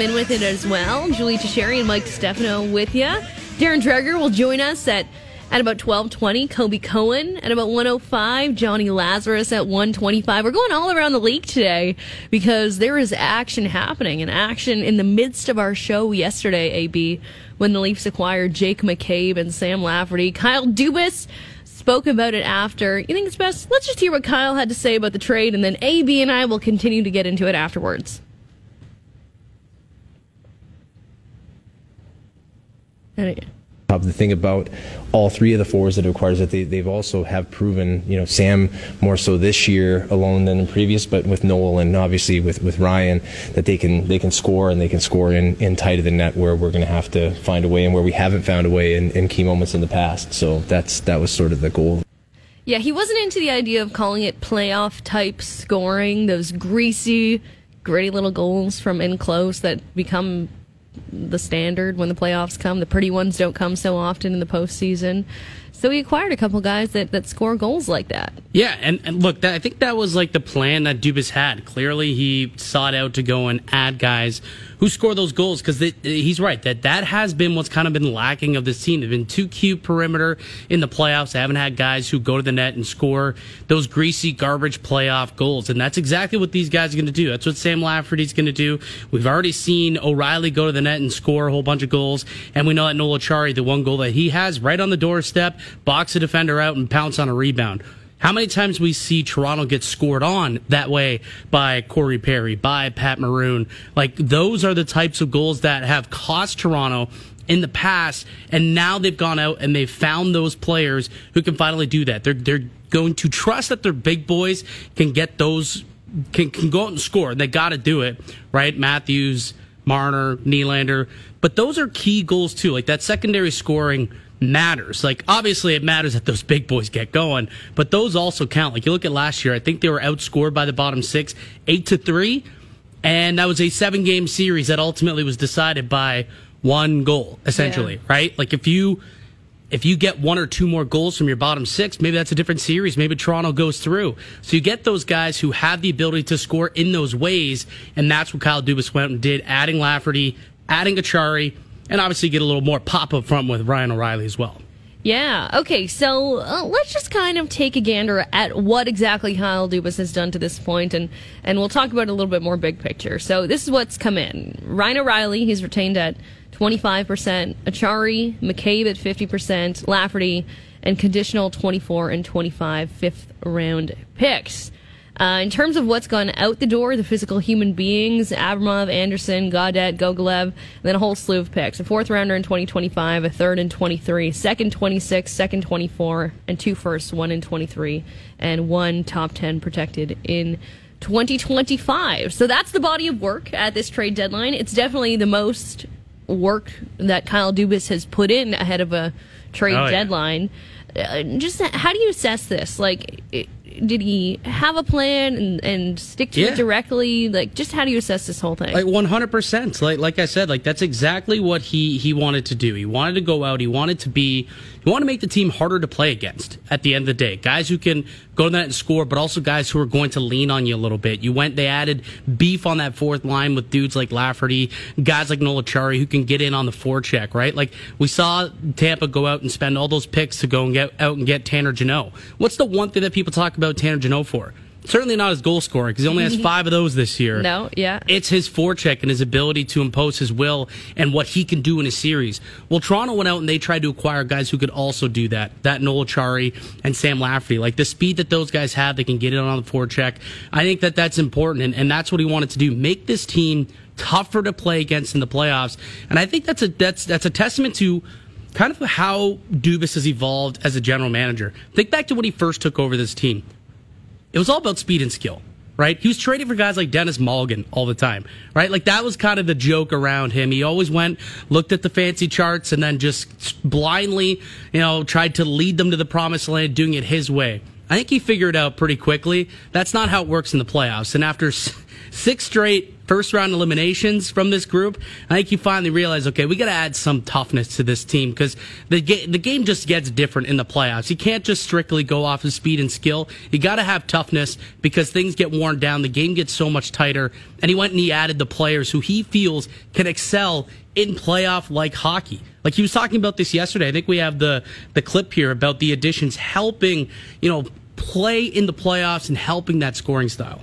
come in with it as well. Julie Teixeira and Mike Stefano with you. Darren Dreger will join us at at about 1220 Kobe Cohen at about 105 Johnny Lazarus at 125 we're going all around the league today because there is action happening and action in the midst of our show yesterday AB when the Leafs acquired Jake McCabe and Sam Lafferty. Kyle Dubas spoke about it after. You think it's best? Let's just hear what Kyle had to say about the trade and then AB and I will continue to get into it afterwards the thing about all three of the fours that it requires that they, they've also have proven, you know, Sam more so this year alone than in previous, but with Noel and obviously with, with Ryan, that they can they can score and they can score in, in tight of the net where we're going to have to find a way and where we haven't found a way in, in key moments in the past. So that's that was sort of the goal. Yeah, he wasn't into the idea of calling it playoff type scoring, those greasy, gritty little goals from in close that become the standard when the playoffs come. The pretty ones don't come so often in the postseason. So he acquired a couple guys that, that score goals like that. Yeah, and, and look, that, I think that was like the plan that Dubas had. Clearly, he sought out to go and add guys who score those goals because he's right that that has been what's kind of been lacking of this team. They've been too cute perimeter in the playoffs. They haven't had guys who go to the net and score those greasy garbage playoff goals, and that's exactly what these guys are going to do. That's what Sam Lafferty's going to do. We've already seen O'Reilly go to the net and score a whole bunch of goals, and we know that Noel Acciari, the one goal that he has right on the doorstep, box a defender out and pounce on a rebound. How many times we see Toronto get scored on that way by Corey Perry, by Pat Maroon? Like those are the types of goals that have cost Toronto in the past, and now they've gone out and they've found those players who can finally do that. They're they're going to trust that their big boys can get those can can go out and score. They got to do it, right? Matthews, Marner, Nylander, but those are key goals too. Like that secondary scoring matters. Like obviously it matters that those big boys get going, but those also count. Like you look at last year, I think they were outscored by the bottom six, eight to three, and that was a seven game series that ultimately was decided by one goal, essentially, yeah. right? Like if you if you get one or two more goals from your bottom six, maybe that's a different series. Maybe Toronto goes through. So you get those guys who have the ability to score in those ways, and that's what Kyle Dubas went and did, adding Lafferty, adding Acciari, and obviously get a little more pop up front with Ryan O'Reilly as well. Yeah. Okay. So uh, let's just kind of take a gander at what exactly Kyle Dubas has done to this point, and and we'll talk about it a little bit more big picture. So this is what's come in. Ryan O'Reilly, he's retained at twenty five percent. Acciari, McCabe at fifty percent. Lafferty, and conditional twenty four and 25 fifth round picks. Uh, in terms of what's gone out the door, the physical human beings, Abramov, Anderson, Gaudette, Gogolev, then a whole slew of picks. A fourth rounder in 2025, a third in 23, second 26, second 24, and two firsts, one in 23, and one top 10 protected in 2025. So that's the body of work at this trade deadline. It's definitely the most work that Kyle Dubas has put in ahead of a trade oh, deadline. Yeah. Uh, just how do you assess this? Like, did he have a plan and, and stick to yeah. it directly? Like, just how do you assess this whole thing? Like one hundred percent. Like like I said, like that's exactly what he he wanted to do. He wanted to go out. He wanted to be. He wanted to make the team harder to play against. At the end of the day, guys who can go to that and score, but also guys who are going to lean on you a little bit. You went. They added beef on that fourth line with dudes like Lafferty, guys like Noel Acciari who can get in on the forecheck. Right. Like we saw Tampa go out and spend all those picks to go and get out and get Tanner Jeannot. What's the one thing that people talk about Tanner Jeannot for? Certainly not his goal scoring because he only has five of those this year. No, yeah. It's his forecheck and his ability to impose his will and what he can do in a series. Well, Toronto went out and they tried to acquire guys who could also do that. That Noel Acciari and Sam Lafferty. Like the speed that those guys have, they can get it on the forecheck. I think that that's important and, and that's what he wanted to do. Make this team tougher to play against in the playoffs. And I think that's a that's that's a testament to kind of how Dubas has evolved as a general manager. Think back to when he first took over this team it was all about speed and skill, right? He was trading for guys like Denis Malgin all the time, right? Like that was kind of the joke around him. He always went, looked at the fancy charts, and then just blindly, you know, tried to lead them to the promised land, doing it his way. I think he figured out pretty quickly that's not how it works in the playoffs. And after six straight first round eliminations from this group, I think you finally realize, okay, we got to add some toughness to this team because the ga- the game just gets different in the playoffs. You can't just strictly go off of speed and skill. You got to have toughness because things get worn down. The game gets so much tighter. And he went and he added the players who he feels can excel in playoff like hockey. Like he was talking about this yesterday. I think we have the the clip here about the additions helping, you know, play in the playoffs and helping that scoring style.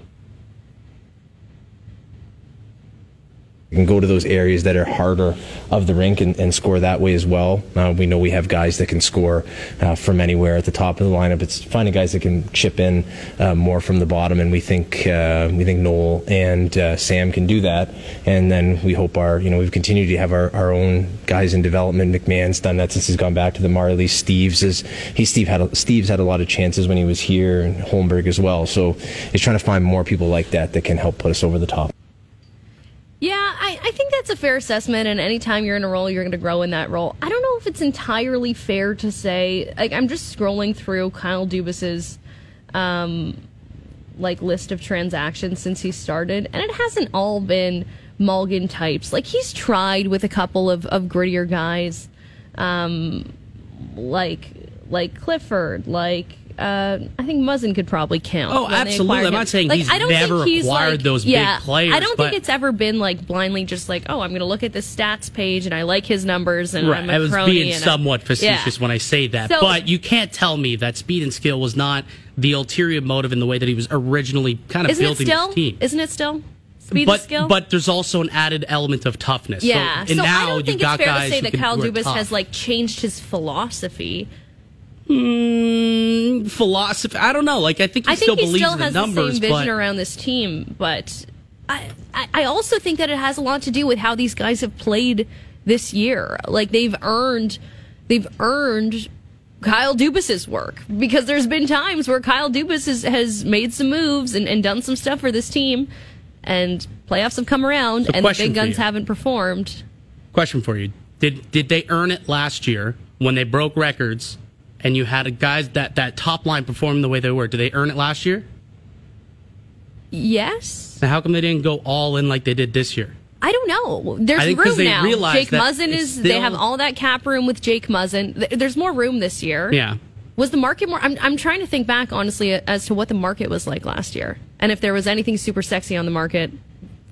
Can go to those areas that are harder of the rink and, and score that way as well. Uh, we know we have guys that can score uh, from anywhere at the top of the lineup. It's finding guys that can chip in uh, more from the bottom, and we think uh, we think Noel and uh, Sam can do that. And then we hope our you know we've continued to have our, our own guys in development. McMann's done that since he's gone back to the Marley. Steeves is he Steve had a, Steeves had a lot of chances when he was here, and Holmberg as well. So he's trying to find more people like that that can help put us over the top. Yeah, I, I think that's a fair assessment. And anytime you're in a role, you're going to grow in that role. I don't know if it's entirely fair to say. Like, I'm just scrolling through Kyle Dubas's um, like list of transactions since he started, and it hasn't all been Malgin types. Like he's tried with a couple of, of grittier guys, um, like like Clifford, like uh, I think Muzzin could probably count. Oh, absolutely. I'm not saying like, he's I don't never think he's acquired like, those yeah, big players. I don't think it's ever been like blindly just like, oh, I'm going to look at the stats page and I like his numbers and right. I'm a I was being somewhat facetious yeah. when I say that, so, but you can't tell me that speed and skill was not the ulterior motive in the way that he was originally kind of building his team. Isn't it still? Speed but, skill? but there's also an added element of toughness. Yeah. So, and so now I don't think it's fair to say that Kyle Dubas tough. has like changed his philosophy Mm, philosophy. I don't know. Like I think he I still think he believes still in has the numbers, the same vision but around this team, but I, I I also think that it has a lot to do with how these guys have played this year. Like they've earned they've earned Kyle Dubas's work because there's been times where Kyle Dubas has, has made some moves and, and done some stuff for this team, and playoffs have come around, So and the big guns haven't performed. question for you: Did did they earn it last year when they broke records, and you had a guys that that top line perform the way they were? Did they earn it last year? Yes. Now, how come they didn't go all in like they did this year? I don't know. There's I think 'cause room now. Jake Muzzin is. they have all that cap room with Jake Muzzin. There's more room this year. Yeah. Was the market more? I'm, I'm trying to think back honestly as to what the market was like last year, and if there was anything super sexy on the market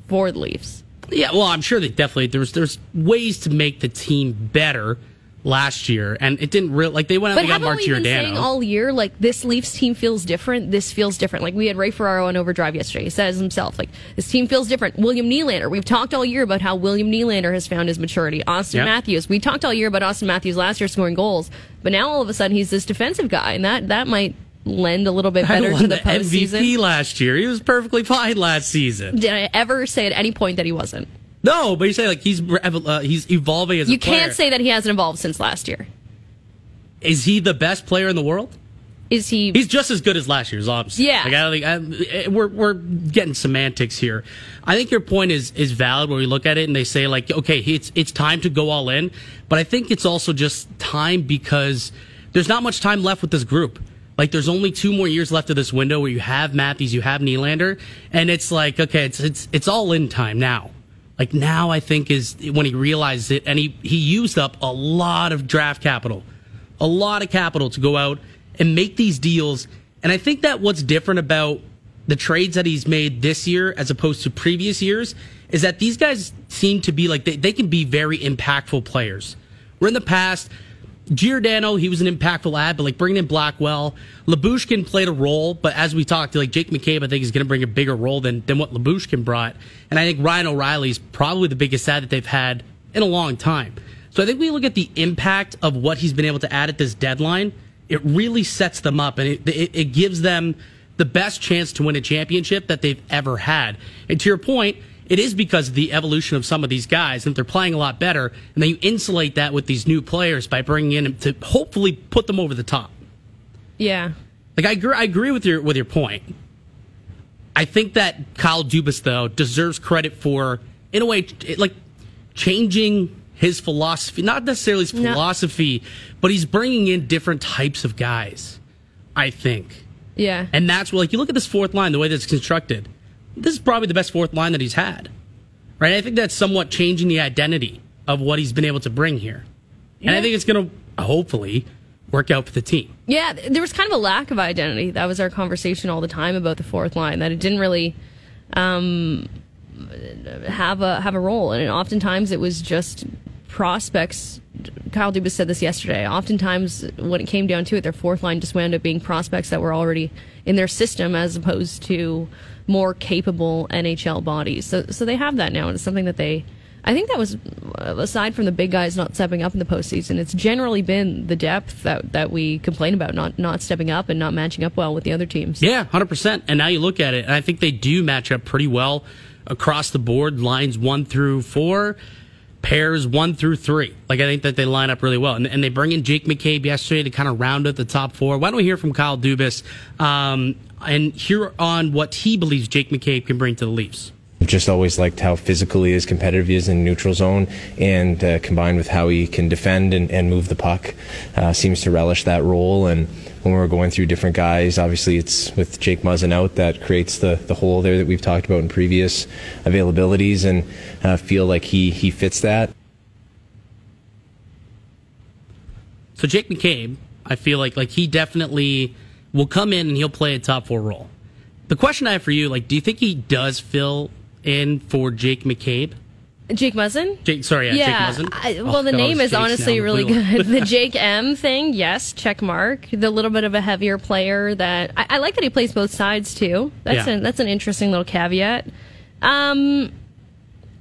for the Leafs. Yeah, well, I'm sure they definitely there's there's ways to make the team better last year, and it didn't really like they went out But and got Mark we been saying all year like this Leafs team feels different? This feels different. Like we had Ray Ferraro on Overdrive yesterday. He says himself like this team feels different. William Nylander. We've talked all year about how William Nylander has found his maturity. Auston Yep. Matthews. We talked all year about Auston Matthews last year scoring goals, but now all of a sudden he's this defensive guy, and that that might lend a little bit better to the the MVP postseason. last year. He was perfectly fine last season. Did I ever say at any point that he wasn't? No, but you say like he's uh, he's evolving as You a player. You can't say that he hasn't evolved since last year. is he the best player in the world? Is he? He's just as good as last year's, obviously. Yeah. like, I don't think I, we're we're getting semantics here. I think your point is is valid when we look at it and they say like, okay, it's it's time to go all in, but I think it's also just time because there's not much time left with this group. Like, there's only two more years left of this window where you have Matthews, you have Nylander, and it's like, okay, it's it's it's all in time now. Like now, I think is when he realized it, and he he used up a lot of draft capital a lot of capital to go out and make these deals. And I think that what's different about the trades that he's made this year as opposed to previous years is that these guys seem to be like they, they can be very impactful players. Where in the past, Giordano, he was an impactful ad, but like bringing in Blackwell, Lyubushkin played a role, but as we talked, to like Jake McCabe, I think is going to bring a bigger role than, than what Lyubushkin brought. And I think Ryan O'Reilly's probably the biggest ad that they've had in a long time. So I think we look at the impact of what he's been able to add at this deadline. It really sets them up and it, it, it gives them the best chance to win a championship that they've ever had. And to your point, it is because of the evolution of some of these guys and they're playing a lot better. And then you insulate that with these new players by bringing in to hopefully put them over the top. yeah. Like I agree, I agree with your with your point. I think that Kyle Dubas though deserves credit for, in a way, like changing his philosophy. Not necessarily his No. philosophy, but he's bringing in different types of guys. I think, Yeah. and that's where like you look at this fourth line, the way that it's constructed. This is probably the best fourth line that he's had. right? I think that's somewhat changing the identity of what he's been able to bring here. And I think it's going to hopefully work out for the team. Yeah, there was kind of a lack of identity. That was our conversation all the time about the fourth line. That it didn't really um, have a have a role, and oftentimes it was just prospects. Kyle Dubas said this yesterday. Oftentimes, when it came down to it, their fourth line just wound up being prospects that were already in their system, as opposed to more capable NHL bodies. So, so they have that now, and it's something that they. I think that was uh, aside from the big guys not stepping up in the postseason. It's generally been the depth that that we complain about, not not stepping up and not matching up well with the other teams. Yeah, 100%. And now you look at it, and I think they do match up pretty well across the board, lines one through four, pairs one through three. Like, I think that they line up really well. And, and they bring in Jake McCabe yesterday to kind of round out the top four. Why don't we hear from Kyle Dubas um, and hear on what he believes Jake McCabe can bring to the Leafs? just always liked how physical he is, competitive he is in neutral zone, and uh, combined with how he can defend and, and move the puck, uh, seems to relish that role. And when we're going through different guys, obviously it's with Jake Muzzin out that creates the, the hole there that we've talked about in previous availabilities, and uh, feel like he he fits that. So Jake McCabe, I feel like like he definitely will come in and he'll play a top four role. The question I have for you, like, do you think he does fill in for Jake McCabe? Jake Muzzin. Jake, sorry, yeah, Yeah, Jake Muzzin. I, Oh, well, the name is Jake's honestly really good. the Jake M thing, yes, check mark. The little bit of a heavier player that I, I like that he plays both sides too. That's Yeah. an that's an interesting little caveat. Um,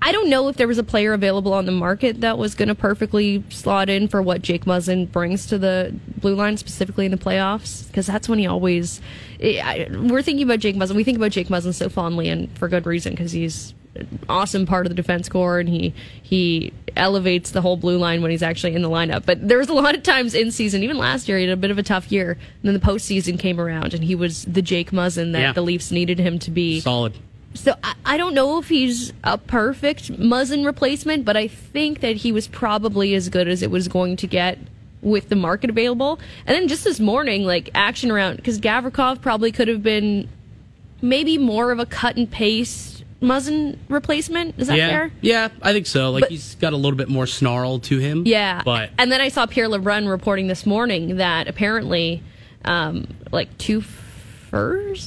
I don't know if there was a player available on the market that was going to perfectly slot in for what Jake Muzzin brings to the blue line, specifically in the playoffs, because that's when he always. I, we're thinking about Jake Muzzin. We think about Jake Muzzin so fondly, and for good reason, because he's an awesome part of the defense core, and he he elevates the whole blue line when he's actually in the lineup. But there was a lot of times in season, even last year, he had a bit of a tough year. And then the postseason came around, and he was the Jake Muzzin that Yeah. the Leafs needed him to be. Solid. So I, I don't know if he's a perfect Muzzin replacement, but I think that he was probably as good as it was going to get with the market available. And then just this morning, like action around because Gavrikov probably could have been maybe more of a cut and paste Muzzin replacement. Is that yeah, fair? yeah, I think so. Like But- he's got a little bit more snarl to him. Yeah. but and then I saw Pierre LeBrun reporting this morning that apparently, um, like two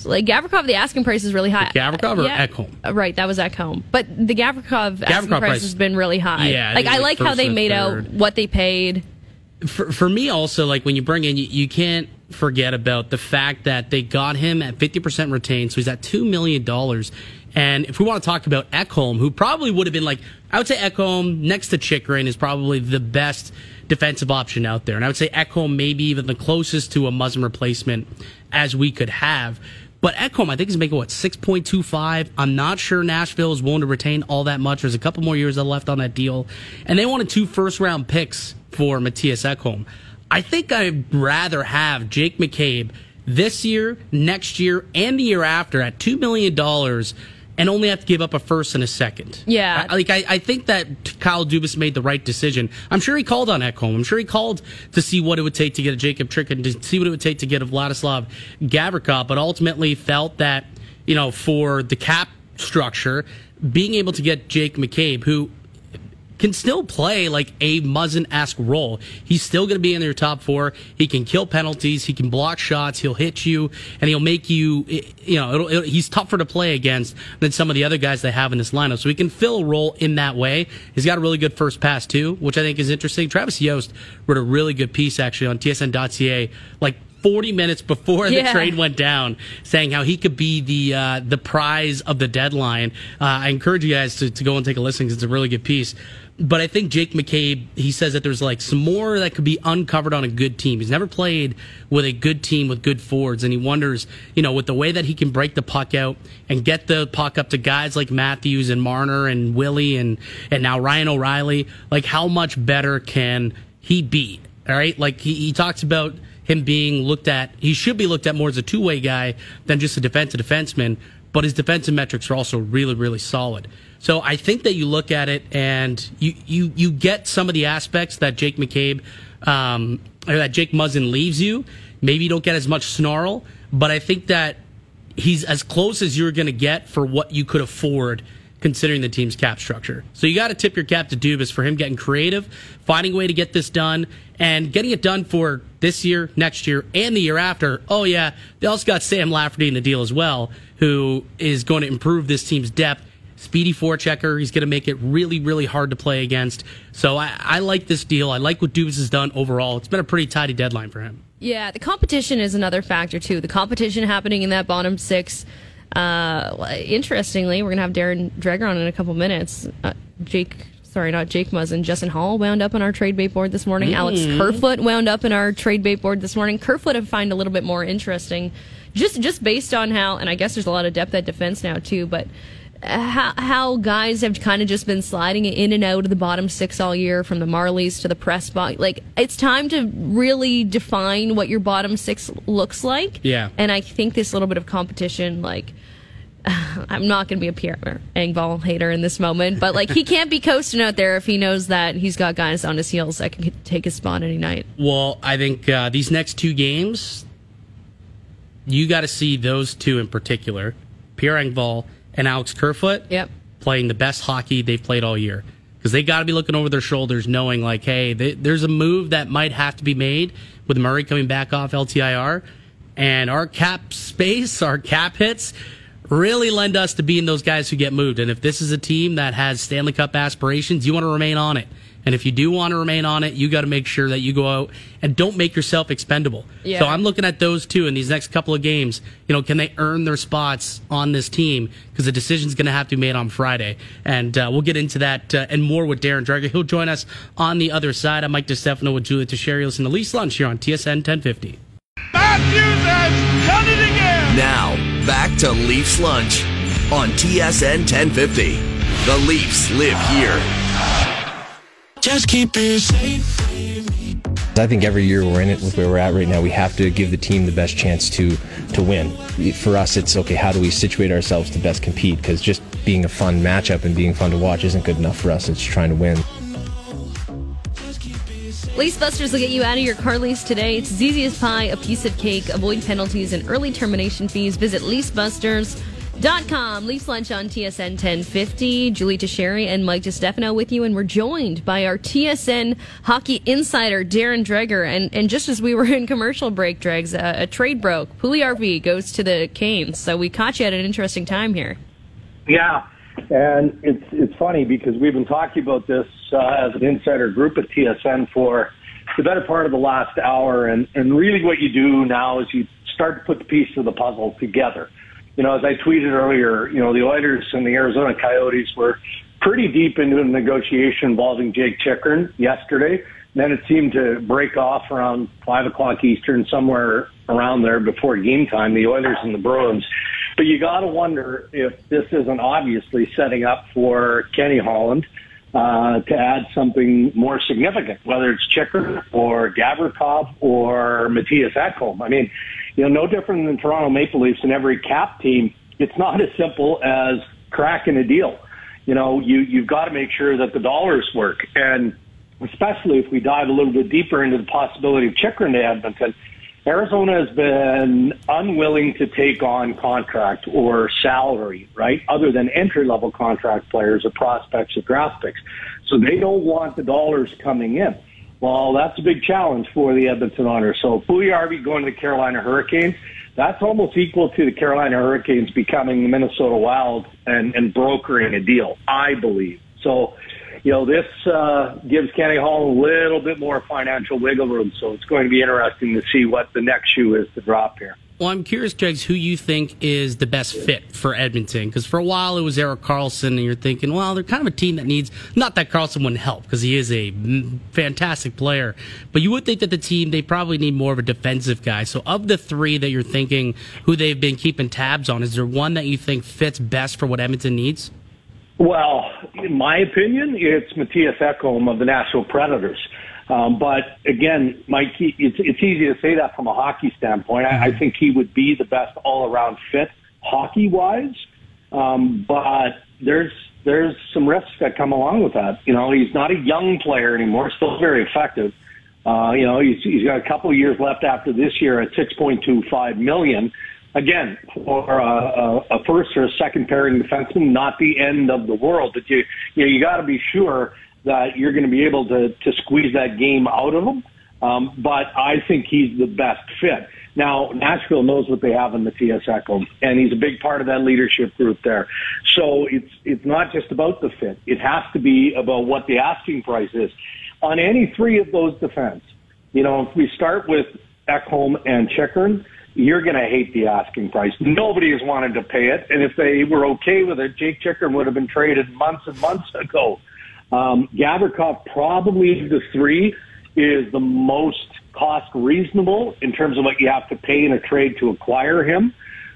like Gavrikov, the asking price is really high. Gavrikov or Yeah. Ekholm? Uh, Right, that was Ekholm. But the Gavrikov, asking Gavrikov price, price- has been really high. Yeah, like I like how they made out what they paid. for, for me also like when you bring in you, you can't forget about the fact that they got him at 50% retained so he's at $2 million and if we want to talk about Ekholm who probably would have been like I would say Ekholm next to Chychrun is probably the best defensive option out there and I would say Ekholm maybe even the closest to a Muzzin replacement as we could have but Ekholm, I think, is making what six point two five. I'm not sure Nashville is willing to retain all that much. There's a couple more years left on that deal, and they wanted two first round picks for Mattias Ekholm. I think I'd rather have Jake McCabe this year, next year, and the year after at two million dollars, and only have to give up a first and a second. Yeah. I- like I, I think that Kyle Dubas made the right decision. I'm sure he called on Ekholm. I'm sure he called to see what it would take to get a Jacob Trick and to see what it would take to get a Vladislav Gavrikov, but ultimately felt that you know for the cap structure, being able to get Jake McCabe, who can still play like a Muzzin-esque role. He's still going to be in their top four. He can kill penalties. He can block shots. He'll hit you, and he'll make you. You know, it'll, it'll, he's tougher to play against than some of the other guys they have in this lineup. So he can fill a role in that way. He's got a really good first pass too, which I think is interesting. Travis Yost wrote a really good piece actually on TSN.ca, like 40 minutes before the trade went down, saying how he could be the uh, the prize of the deadline. Uh, I encourage you guys to, to go and take a listen because it's a really good piece. But I think Jake McCabe, he says that there's like some more that could be uncovered on a good team. He's never played with a good team with good forwards, and he wonders, you know, with the way that he can break the puck out and get the puck up to guys like Matthews and Marner and Willie and and now Ryan O'Reilly, like how much better can he be? All right, like he, he talks about him being looked at. He should be looked at more as a two way guy than just a defensive defenseman. But his defensive metrics are also really, really solid. So I think that you look at it and you you you get some of the aspects that Jake McCabe um, or that Jake Muzzin leaves you. Maybe you don't get as much snarl, but I think that he's as close as you're going to get for what you could afford considering the team's cap structure. So you got to tip your cap to Dubas for him getting creative, finding a way to get this done, and getting it done for this year, next year, and the year after. Oh, yeah, they also got Sam Lafferty in the deal as well, who is going to improve this team's depth. Speedy forechecker. He's going to make it really, really hard to play against. So I, I like this deal. I like what Dubas has done overall. It's been a pretty tidy deadline for him. Yeah, the competition is another factor too. The competition happening in that bottom six. Uh, interestingly, we're gonna have Darren Dreger on in a couple minutes. Uh, Jake, sorry, not Jake Muzzin. Justin Holl wound up on our trade bait board this morning. Mm. Alex Kerfoot wound up in our trade bait board this morning. Kerfoot I find a little bit more interesting, just just based on how, and I guess there's a lot of depth at defense now too, but how, how guys have kind of just been sliding in and out of the bottom six all year from the Marlies to the press box. Like, it's time to really define what your bottom six looks like. Yeah. And I think this little bit of competition, like, I'm not going to be a Pierre Engvall hater in this moment, but like he can't be coasting out there if he knows that he's got guys on his heels that can take his spot any night. Well, I think uh, these next two games, you got to see those two in particular, Pierre Engvall and Alex Kerfoot yep. playing the best hockey they've played all year. Because they got to be looking over their shoulders, knowing like, hey, they, there's a move that might have to be made with Murray coming back off LTIR, and our cap space, our cap hits, really lend us to being those guys who get moved. And if this is a team that has Stanley Cup aspirations, you want to remain on it. And if you do want to remain on it, you got to make sure that you go out and don't make yourself expendable. Yeah. So I'm looking at those two in these next couple of games. You know, can they earn their spots on this team? Because the decision's going to have to be made on Friday. And uh, we'll get into that uh, and more with Darren Dreger. He'll join us on the other side. I'm Mike DeStefano with Julia Teixeira. Listen to Leafs Lunch here on TSN 1050. Matthews has done it again. Now, back to Leafs Lunch on TSN 1050. The Leafs live here. Just keep it safe. I think every year we're in it with where we're at right now, we have to give the team the best chance to to win. For us, it's okay. How do we situate ourselves to best compete? Because just being a fun matchup and being fun to watch isn't good enough for us. It's trying to win. Lease Busters will get you out of your car lease today. It's as easy as pie, a piece of cake. Avoid penalties and early termination fees. Visit leasebusters.com. Leafs lunch on TSN 1050. Julie Teixeira and Mike DeStefano with you, and we're joined by our TSN hockey insider, Darren Dreger. And, and just as we were in commercial break, Dregs, uh, a trade broke. Puljujarvi goes to the Canes. So we caught you at an interesting time here. Yeah. And it's it's funny because we've been talking about this uh, as an insider group at TSN for the better part of the last hour, and and really what you do now is you start to put the pieces of the puzzle together. You know, as I tweeted earlier, you know the Oilers and the Arizona Coyotes were pretty deep into a negotiation involving Jake Chychrun yesterday. Then it seemed to break off around five o'clock Eastern, somewhere around there before game time. The Oilers and the Bruins but you got to wonder if this isn't obviously setting up for Kenny Holland uh, to add something more significant, whether it's Chychrun or Gavrikov or Mattias Ekholm. I mean, you know, no different than Toronto Maple Leafs in every cap team. It's not as simple as cracking a deal. You know, you you've got to make sure that the dollars work, and especially if we dive a little bit deeper into the possibility of Chychrun to Edmonton Arizona has been unwilling to take on contract or salary, right? Other than entry level contract players or prospects or draft picks. So they don't want the dollars coming in. Well, that's a big challenge for the Edmonton Oilers. So Puljujarvi going to the Carolina Hurricanes, that's almost equal to the Carolina Hurricanes becoming the Minnesota Wild and, and brokering a deal, I believe. So you know, this uh, gives Kenny Hall a little bit more financial wiggle room. So it's going to be interesting to see what the next shoe is to drop here. Well, I'm curious, Dregs, who you think is the best fit for Edmonton? Because for a while it was Erik Karlsson, and you're thinking, well, they're kind of a team that needs not that Karlsson wouldn't help because he is a fantastic player, but you would think that the team they probably need more of a defensive guy. So, of the three that you're thinking who they've been keeping tabs on, is there one that you think fits best for what Edmonton needs? Well, in my opinion, it's Mattias Ekholm of the Nashville Predators. Um, but again, Mike, it's, it's easy to say that from a hockey standpoint. I, I think he would be the best all-around fit hockey-wise. Um, but there's there's some risks that come along with that. You know, he's not a young player anymore, still very effective. Uh, you know, he's, he's got a couple of years left after this year at 6.25 million. again, for a, a first or a second pairing defenseman, not the end of the world. But you, you know, you got to be sure that you're going to be able to to squeeze that game out of him. Um, but I think he's the best fit. Now, Nashville knows what they have in Mattias Ekholm, and he's a big part of that leadership group there. So it's it's not just about the fit; it has to be about what the asking price is on any three of those defense. You know, if we start with Ekholm and Chychrun, you're going to hate the asking price. Nobody has wanted to pay it, and if they were okay with it, Jake Chychrun would have been traded months and months ago. Um, Gavrikov probably the three is the most cost reasonable in terms of what you have to pay in a trade to acquire him.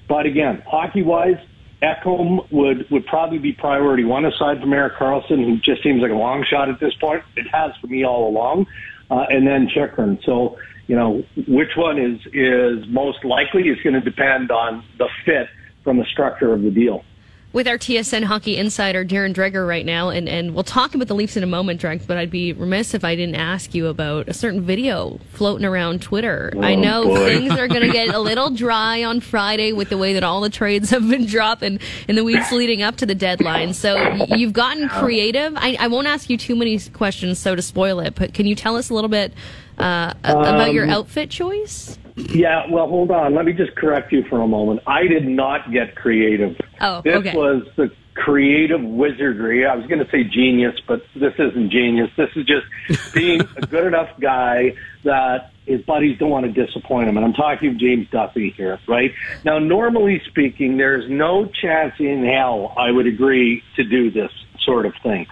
But again, hockey wise, Ekholm would, would probably be priority one aside from Erik Karlsson, who just seems like a long shot at this point. It has for me all along. Uh, and then Chychrun. So, you know, which one is, is most likely is going to depend on the fit from the structure of the deal with our TSN hockey insider Darren Dreger right now, and, and we'll talk about the Leafs in a moment, Dreg, but I'd be remiss if I didn't ask you about a certain video floating around Twitter. Oh, I know boy. things are going to get a little dry on Friday with the way that all the trades have been dropping in the weeks leading up to the deadline. So you've gotten creative. I, I won't ask you too many questions, so to spoil it, but can you tell us a little bit uh, about your um, outfit choice? Yeah, well, hold on. Let me just correct you for a moment. I did not get creative. Oh, this okay. was the creative wizardry. I was going to say genius, but this isn't genius. This is just being a good enough guy that his buddies don't want to disappoint him. And I'm talking James Duffy here, right? Now, normally speaking, there's no chance in hell I would agree to do this sort of thing.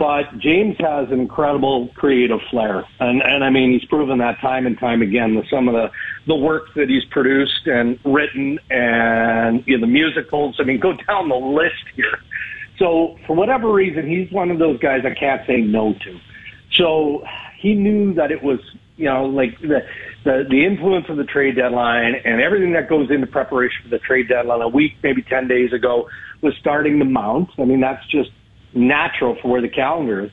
But James has an incredible creative flair, and and I mean he's proven that time and time again with some of the the work that he's produced and written, and you know, the musicals. I mean, go down the list here. So for whatever reason, he's one of those guys I can't say no to. So he knew that it was you know like the the the influence of the trade deadline and everything that goes into preparation for the trade deadline a week, maybe ten days ago, was starting to mount. I mean, that's just natural for where the calendar is.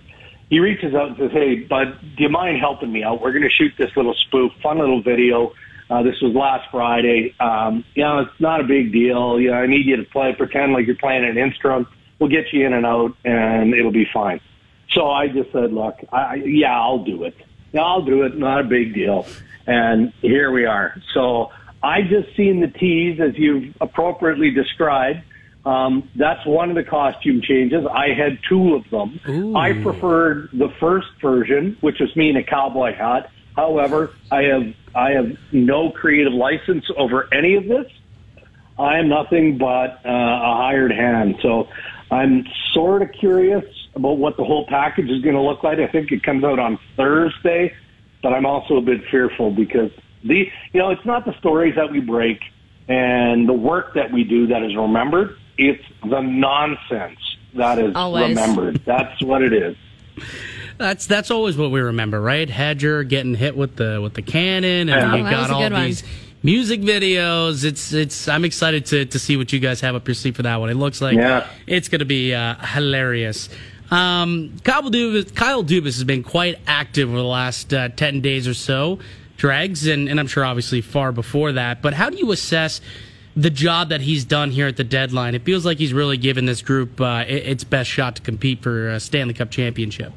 He reaches out and says, "Hey, bud, do you mind helping me out? We're going to shoot this little spoof, fun little video. Uh, this was last Friday. Um, you know, it's not a big deal. You know, I need you to play, pretend like you're playing an instrument. We'll get you in and out, and it'll be fine." So I just said, "Look, I, yeah, I'll do it. Yeah, I'll do it. Not a big deal." And here we are. So I just seen the tease as you've appropriately described. Um, that's one of the costume changes. I had two of them. Ooh. I preferred the first version, which was me in a cowboy hat. However, I have I have no creative license over any of this. I am nothing but uh, a hired hand. So I'm sort of curious about what the whole package is going to look like. I think it comes out on Thursday, but I'm also a bit fearful because the you know it's not the stories that we break and the work that we do that is remembered it's the nonsense that is always. remembered. That's what it is. That's that's always what we remember, right? Hedger getting hit with the with the cannon, and yeah. you oh, got all these music videos. It's it's. I'm excited to to see what you guys have up your sleeve for that one. It looks like yeah. it's going to be uh, hilarious. Um, Kyle Dubas, Kyle Dubas has been quite active over the last uh, ten days or so. Dregs, and, and I'm sure obviously far before that. But how do you assess the job that he's done here at the deadline. It feels like he's really given this group uh, its best shot to compete for a Stanley Cup championship.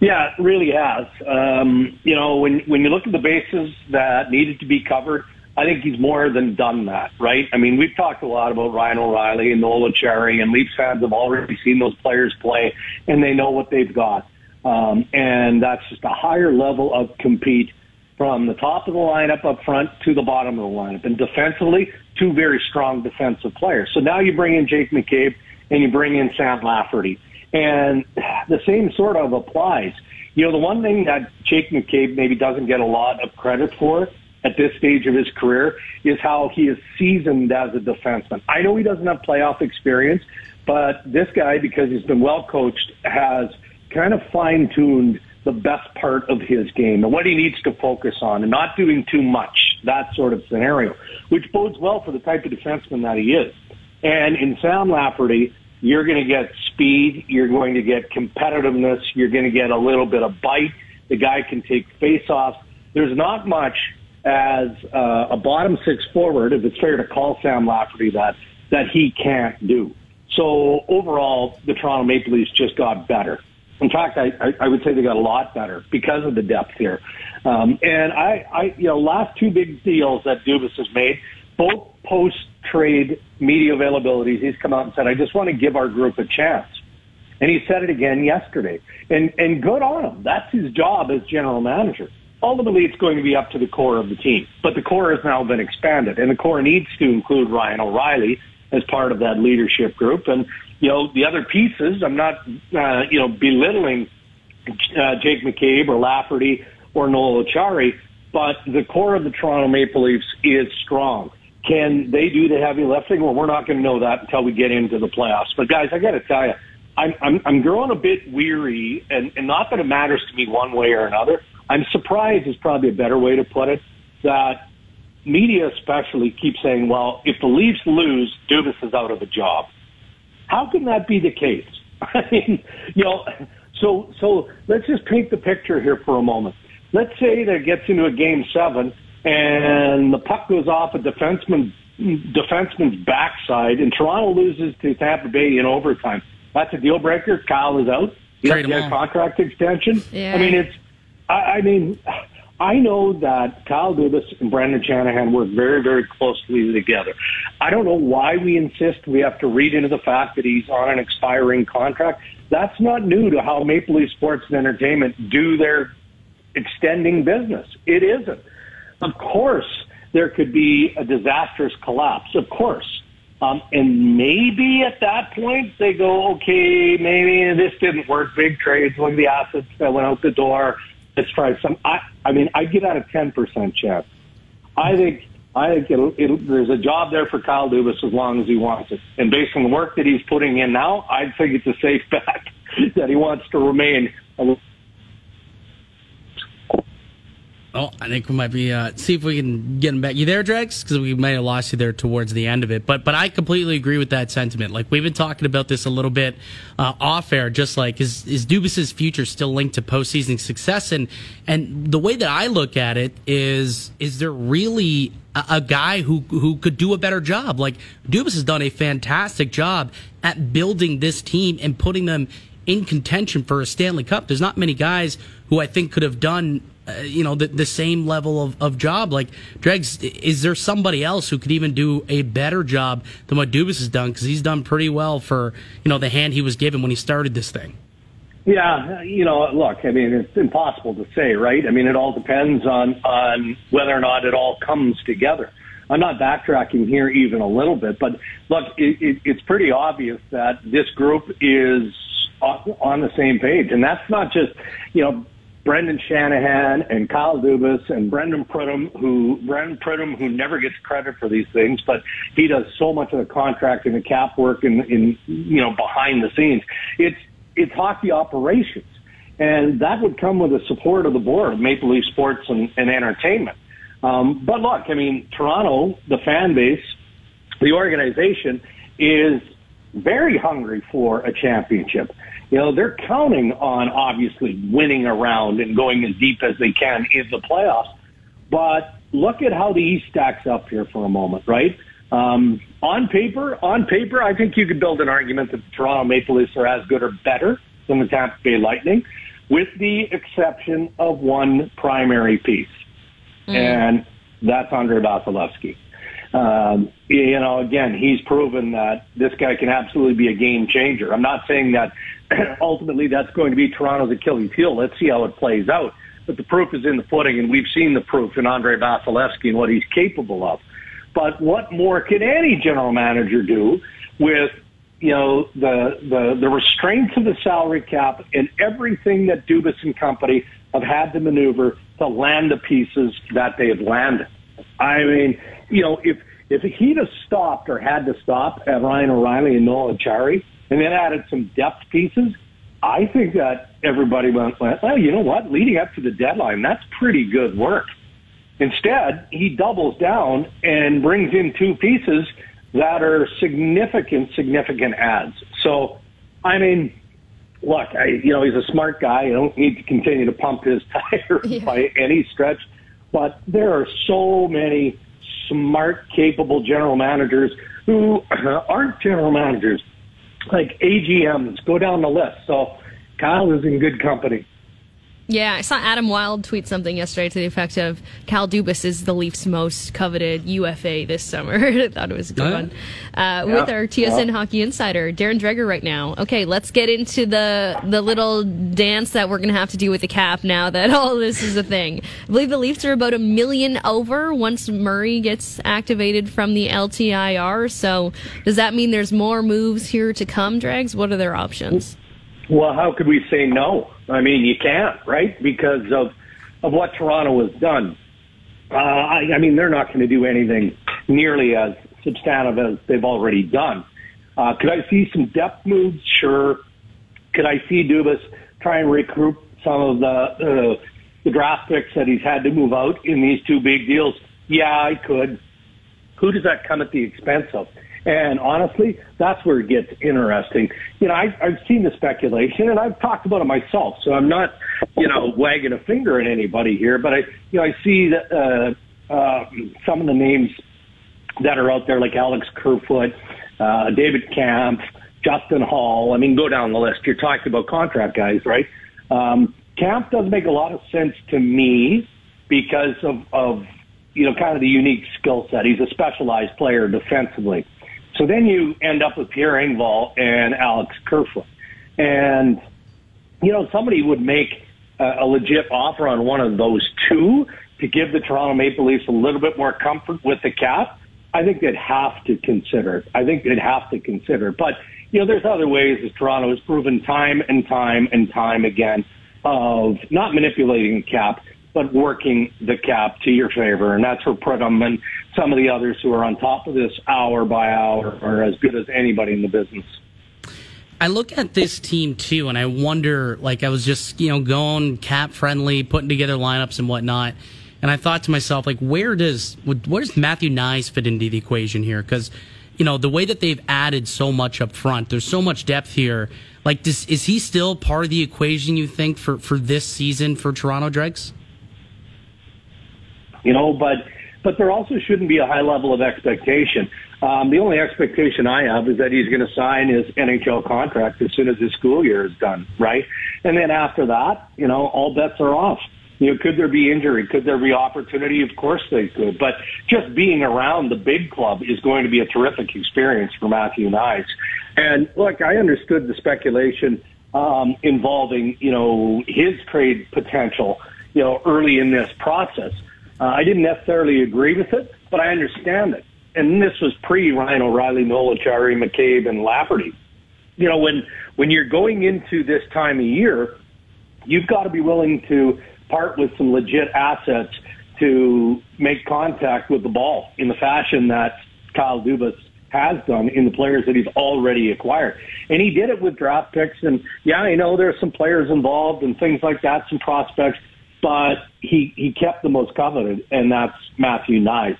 Yeah, it really has. Um, you know, when when you look at the bases that needed to be covered, I think he's more than done that, right? I mean, we've talked a lot about Ryan O'Reilly and Noel Acciari, and Leafs fans have already seen those players play, and they know what they've got. Um, and that's just a higher level of compete from the top of the lineup up front to the bottom of the lineup. And defensively, two very strong defensive players. So now you bring in Jake McCabe and you bring in Sam Lafferty. And the same sort of applies. You know, the one thing that Jake McCabe maybe doesn't get a lot of credit for at this stage of his career is how he is seasoned as a defenseman. I know he doesn't have playoff experience, but this guy, because he's been well coached, has kind of fine tuned the best part of his game and what he needs to focus on and not doing too much, that sort of scenario, which bodes well for the type of defenseman that he is. And in Sam Lafferty, you're going to get speed, you're going to get competitiveness, you're going to get a little bit of bite. The guy can take face-offs. There's not much as uh, a bottom six forward, if it's fair to call Sam Lafferty that, that he can't do. So overall, the Toronto Maple Leafs just got better. In fact, I, I, I would say they got a lot better because of the depth here. Um, and I, I, you know, last two big deals that Dubas has made, both post trade media availabilities, he's come out and said, I just want to give our group a chance. And he said it again yesterday. And, and good on him. That's his job as general manager. Ultimately, it's going to be up to the core of the team. But the core has now been expanded, and the core needs to include Ryan O'Reilly as part of that leadership group. And, you know, the other pieces, I'm not, uh, you know, belittling uh, Jake McCabe or Lafferty or Noel Acciari, but the core of the Toronto Maple Leafs is strong. Can they do the heavy lifting? Well, we're not going to know that until we get into the playoffs. But guys, I got to tell you, I'm, I'm, I'm growing a bit weary, and, and not that it matters to me one way or another. I'm surprised is probably a better way to put it that media especially keeps saying, well, if the Leafs lose, Dubas is out of a job. How can that be the case? I mean, you know, so so let's just paint the picture here for a moment. Let's say that it gets into a game seven and the puck goes off a defenseman defenseman's backside and Toronto loses to Tampa Bay in overtime. That's a deal breaker. Kyle is out. You have to get a contract extension. Yeah. I mean, it's. I, I mean, I know that Kyle Dubas and Brendan Shanahan work very, very closely together. I don't know why we insist we have to read into the fact that he's on an expiring contract. That's not new to how Maple Leaf Sports and Entertainment do their extending business. It isn't. Of course, there could be a disastrous collapse. Of course. Um, and maybe at that point they go, okay, maybe this didn't work. Big trades. Look at the assets that went out the door. Let's try some. I, I mean, I give that a ten percent chance. I think I think it'll, it'll, there's a job there for Kyle Dubas as long as he wants it. And based on the work that he's putting in now, I think it's a safe bet that he wants to remain Oh, I think we might be uh, see if we can get him back. You there, Dregs? Because we may have lost you there towards the end of it. But but I completely agree with that sentiment. Like we've been talking about this a little bit uh, off air. Just like is is Dubas's future still linked to postseason success? And and the way that I look at it is is there really a, a guy who who could do a better job? Like Dubas has done a fantastic job at building this team and putting them in contention for a Stanley Cup. There's not many guys who I think could have done uh, you know, the, the same level of, of job. Like, Dregs, is there somebody else who could even do a better job than what Dubas has done? Because he's done pretty well for, you know, the hand he was given when he started this thing. Yeah, you know, look, I mean, it's impossible to say, right? I mean, it all depends on, on whether or not it all comes together. I'm not backtracking here even a little bit, but look, it, it, it's pretty obvious that this group is on the same page. And that's not just, you know, Brendan Shanahan and Kyle Dubas and Brandon Pridham, who Brandon Pridham, who never gets credit for these things, but he does so much of the contract and the cap work in, in you know behind the scenes. It's it's hockey operations, and that would come with the support of the board of Maple Leaf Sports and, and Entertainment. Um, but look, I mean, Toronto, the fan base, the organization is very hungry for a championship. You know, they're counting on obviously winning a round and going as deep as they can in the playoffs. But look at how the East stacks up here for a moment, right? Um, on paper, on paper, I think you could build an argument that the Toronto Maple Leafs are as good or better than the Tampa Bay Lightning, with the exception of one primary piece, mm. and that's Andrei Vasilevskiy. Um, you know, again, he's proven that this guy can absolutely be a game changer. I'm not saying that ultimately that's going to be Toronto's Achilles heel. Let's see how it plays out. But the proof is in the pudding, and we've seen the proof in Andrei Vasilevskiy and what he's capable of. But what more can any general manager do with you know the the the restraints of the salary cap and everything that Dubas and company have had to maneuver to land the pieces that they have landed? I mean, you know, if if he'd have stopped or had to stop at Ryan O'Reilly and Noel Acciari, and then added some depth pieces, I think that everybody went, well, you know what? Leading up to the deadline, that's pretty good work. Instead, he doubles down and brings in two pieces that are significant, significant ads. So, I mean, look, I, you know, he's a smart guy. I don't need to continue to pump his tires yeah. by any stretch but there are so many smart, capable general managers who aren't general managers, like AGMs. Go down the list. So Kyle is in good company. Yeah, I saw Adam Wylde tweet something yesterday to the effect of Kyle Dubas is the Leafs' most coveted UFA this summer. I thought it was a good Oh, yeah. one. Uh, With our TSN Hockey Insider, Darren Dreger, right now. Okay, let's get into the the little dance that we're going to have to do with the cap now that all this is a thing. I believe the Leafs are about a million over once Murray gets activated from the LTIR. So does that mean there's more moves here to come, Dregs? What are their options? Well, how could we say no? I mean, you can't, right? Because of of what Toronto has done. Uh, I, I mean, they're not going to do anything nearly as substantive as they've already done. Uh, could I see some depth moves? Sure. Could I see Dubas try and recruit some of the uh, the draft picks that he's had to move out in these two big deals? Yeah, I could. Who does that come at the expense of? And honestly, that's where it gets interesting. You know, I, I've seen the speculation and I've talked about it myself, so I'm not, you know, wagging a finger at anybody here, but I, you know, I see that, uh, uh, some of the names that are out there like Alex Kerfoot, uh, David Kämpf, Justin Holl. I mean, go down the list. You're talking about contract guys, right? Um, Kämpf does make a lot of sense to me because of, of you know, kind of the unique skill set. He's a specialized player defensively. So then you end up with Pierre Engvall and Alex Kerfoot. And, you know, somebody would make a, a legit offer on one of those two to give the Toronto Maple Leafs a little bit more comfort with the cap. I think they'd have to consider it. I think they'd have to consider it. But, you know, there's other ways as Toronto has proven time and time and time again of not manipulating the cap, but working the cap to your favor. And that's where Pridham and some of the others who are on top of this hour by hour are as good as anybody in the business. I look at this team too, and I wonder. Like I was just you know going cap friendly, putting together lineups and whatnot, and I thought to myself, like, where does where does Matthew Knies fit into the equation here? Because you know the way that they've added so much up front, there's so much depth here. Like, does, is he still part of the equation? You think for for this season for Toronto Dregs? You know, but but there also shouldn't be a high level of expectation. Um, the only expectation I have is that he's going to sign his NHL contract as soon as his school year is done, right? And then after that, you know, all bets are off. You know, could there be injury? Could there be opportunity? Of course they could. But just being around the big club is going to be a terrific experience for Matthew Knies. And look, I understood the speculation um, involving, you know, his trade potential, you know, early in this process. Uh, I didn't necessarily agree with it, but I understand it. And this was pre Ryan O'Reilly, Noel Acciari, McCabe, and Lafferty. You know, when when you're going into this time of year, you've got to be willing to part with some legit assets to make contact with the ball in the fashion that Kyle Dubas has done in the players that he's already acquired. And he did it with draft picks. And yeah, I know there's some players involved and things like that, some prospects, but he, he kept the most coveted, and that's Matthew Knies.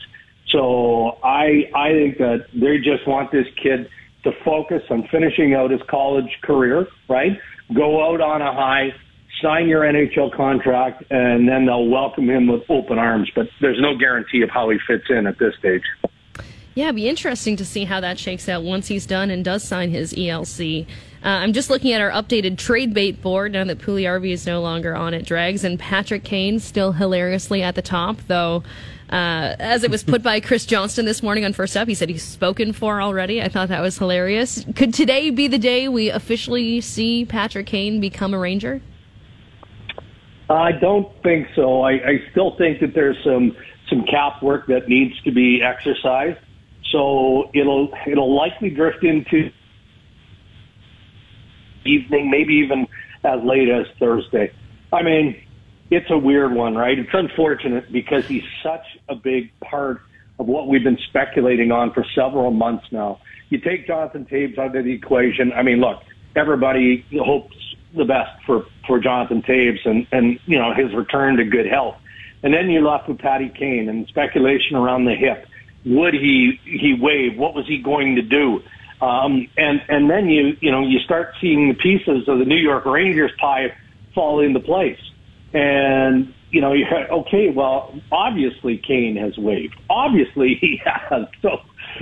So I, I think that they just want this kid to focus on finishing out his college career, right? Go out on a high, sign your NHL contract, and then they'll welcome him with open arms. But there's no guarantee of how he fits in at this stage. Yeah, it'd be interesting to see how that shakes out once he's done and does sign his ELC. Uh, I'm just looking at our updated trade bait board now that Puljujärvi is no longer on it, Dregs, and Patrick Kane still hilariously at the top, though. Uh, as it was put by Chris Johnston this morning on First Up, he said he's spoken for already. I thought that was hilarious. Could today be the day we officially see Patrick Kane become a Ranger? I don't think so. I, I still think that there's some some cap work that needs to be exercised. So it'll it'll likely drift into evening, maybe even as late as Thursday. I mean, it's a weird one, right? It's unfortunate because he's such a big part of what we've been speculating on for several months now. You take Jonathan Toews out of the equation. I mean, look, everybody hopes the best for for Jonathan Toews and and you know his return to good health. And then you're left with Patty Kane and speculation around the hip. Would he he waive? What was he going to do? Um, and and then you you know you start seeing the pieces of the New York Rangers pie fall into place. And you know, you're okay. Well, obviously Kane has waived. Obviously he has. So